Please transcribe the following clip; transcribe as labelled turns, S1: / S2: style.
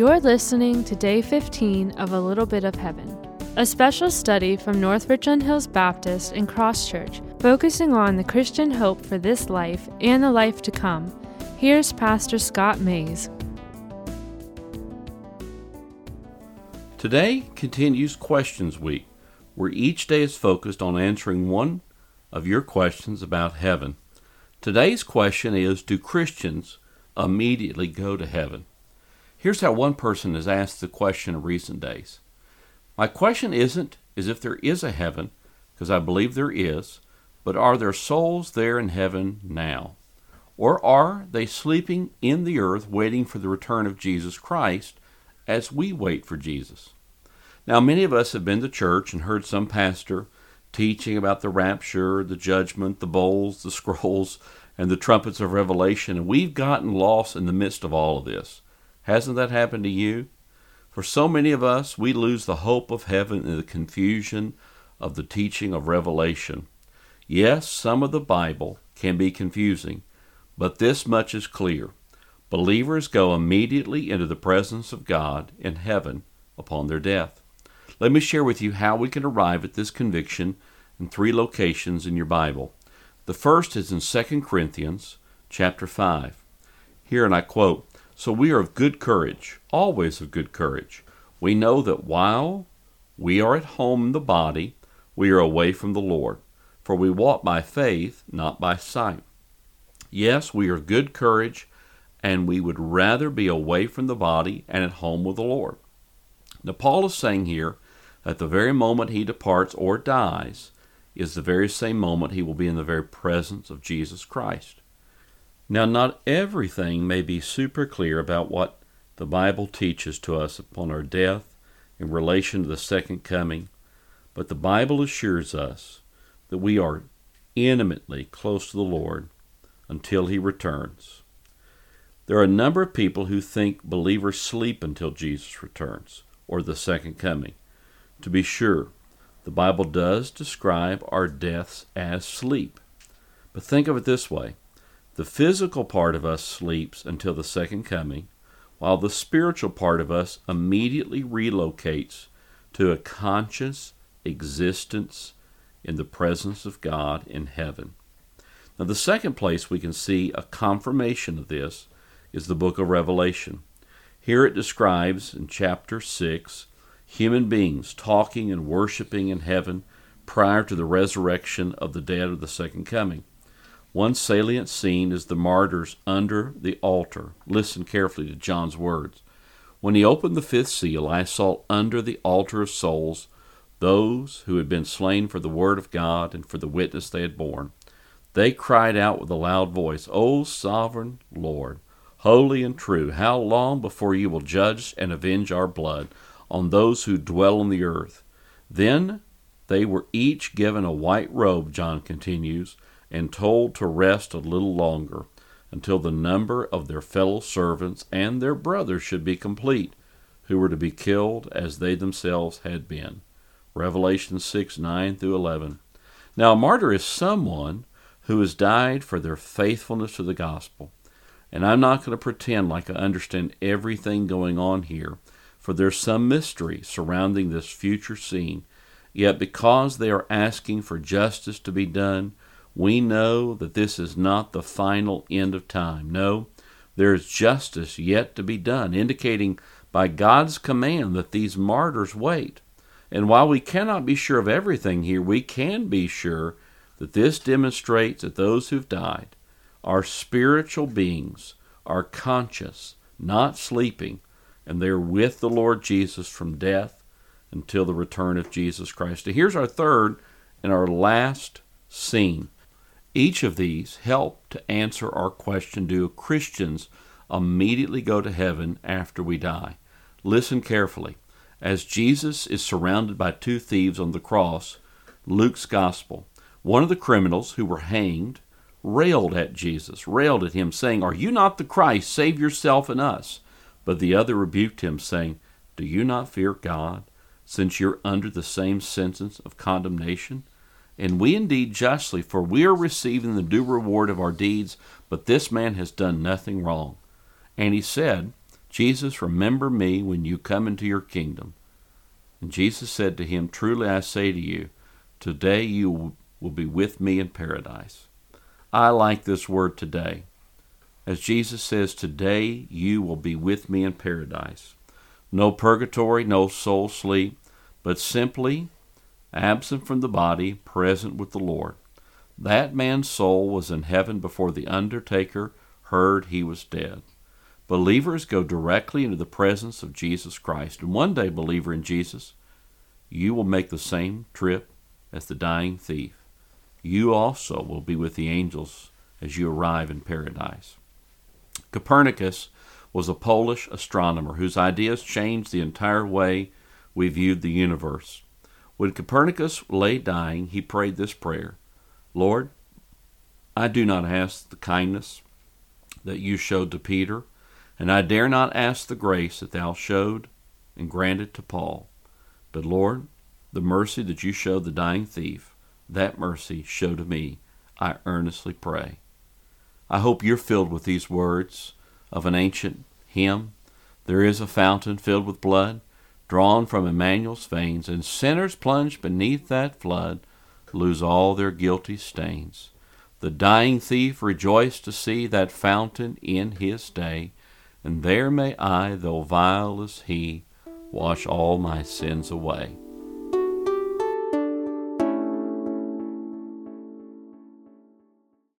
S1: You're listening to day 15 of A Little Bit of Heaven, a special study from North Richland Hills Baptist and Cross Church, focusing on the Christian hope for this life and the life to come. Here's Pastor Scott Maze.
S2: Today continues Questions Week, where each day is focused on answering one of your questions about heaven. Today's question is Do Christians immediately go to heaven? Here's how one person has asked the question in recent days My question isn't as if there is a heaven, because I believe there is, but are there souls there in heaven now? Or are they sleeping in the earth waiting for the return of Jesus Christ as we wait for Jesus? Now, many of us have been to church and heard some pastor teaching about the rapture, the judgment, the bowls, the scrolls, and the trumpets of Revelation, and we've gotten lost in the midst of all of this. Hasn't that happened to you? For so many of us, we lose the hope of heaven in the confusion of the teaching of Revelation. Yes, some of the Bible can be confusing, but this much is clear. Believers go immediately into the presence of God in heaven upon their death. Let me share with you how we can arrive at this conviction in three locations in your Bible. The first is in 2 Corinthians chapter 5. Here and I quote, "So we are of good courage, always of good courage. We know that while we are at home in the body, we are away from the Lord, for we walk by faith, not by sight." Yes, we are of good courage, and we would rather be away from the body and at home with the Lord. Now, Paul is saying here that the very moment he departs or dies is the very same moment he will be in the very presence of Jesus Christ. Now, not everything may be super clear about what the Bible teaches to us upon our death in relation to the second coming, but the Bible assures us that we are intimately close to the Lord until he returns. There are a number of people who think believers sleep until Jesus returns or the second coming. To be sure, the Bible does describe our deaths as sleep. But think of it this way the physical part of us sleeps until the second coming, while the spiritual part of us immediately relocates to a conscious existence in the presence of God in heaven. Now, the second place we can see a confirmation of this is the book of Revelation. Here it describes in chapter 6 human beings talking and worshiping in heaven prior to the resurrection of the dead of the second coming. One salient scene is the martyrs under the altar. Listen carefully to John's words. When he opened the fifth seal, I saw under the altar of souls those who had been slain for the word of God and for the witness they had borne. They cried out with a loud voice, O sovereign Lord, holy and true, how long before you will judge and avenge our blood on those who dwell on the earth. Then they were each given a white robe, John continues, and told to rest a little longer, until the number of their fellow servants and their brothers should be complete, who were to be killed as they themselves had been. Revelation 6 9 through 11. Now, a martyr is someone who has died for their faithfulness to the gospel. And I'm not going to pretend like I understand everything going on here for there's some mystery surrounding this future scene. Yet because they are asking for justice to be done, we know that this is not the final end of time. No, there is justice yet to be done, indicating by God's command that these martyrs wait. And while we cannot be sure of everything here, we can be sure that this demonstrates that those who've died are spiritual beings, are conscious, not sleeping, and they're with the Lord Jesus from death until the return of Jesus Christ. Now, here's our third and our last scene. Each of these help to answer our question Do Christians immediately go to heaven after we die? Listen carefully. As Jesus is surrounded by two thieves on the cross, Luke's Gospel, one of the criminals who were hanged railed at Jesus, railed at him, saying, Are you not the Christ? Save yourself and us. But the other rebuked him, saying, Do you not fear God, since you're under the same sentence of condemnation? And we indeed justly, for we are receiving the due reward of our deeds, but this man has done nothing wrong. And he said, Jesus, remember me when you come into your kingdom. And Jesus said to him, Truly I say to you, today you will be with me in paradise. I like this word today. As Jesus says, Today you will be with me in paradise. No purgatory, no soul sleep, but simply absent from the body, present with the Lord. That man's soul was in heaven before the undertaker heard he was dead. Believers go directly into the presence of Jesus Christ. And one day, believer in Jesus, you will make the same trip as the dying thief. You also will be with the angels as you arrive in paradise. Copernicus was a Polish astronomer whose ideas changed the entire way we viewed the universe. When Copernicus lay dying, he prayed this prayer Lord, I do not ask the kindness that you showed to Peter, and I dare not ask the grace that thou showed and granted to Paul. But Lord, the mercy that you showed the dying thief, that mercy show to me, I earnestly pray. I hope you're filled with these words of an ancient hymn. There is a fountain filled with blood, drawn from Emmanuel's veins, and sinners plunged beneath that flood lose all their guilty stains. The dying thief rejoiced to see that fountain in his day, and there may I, though vile as he, wash all my sins away.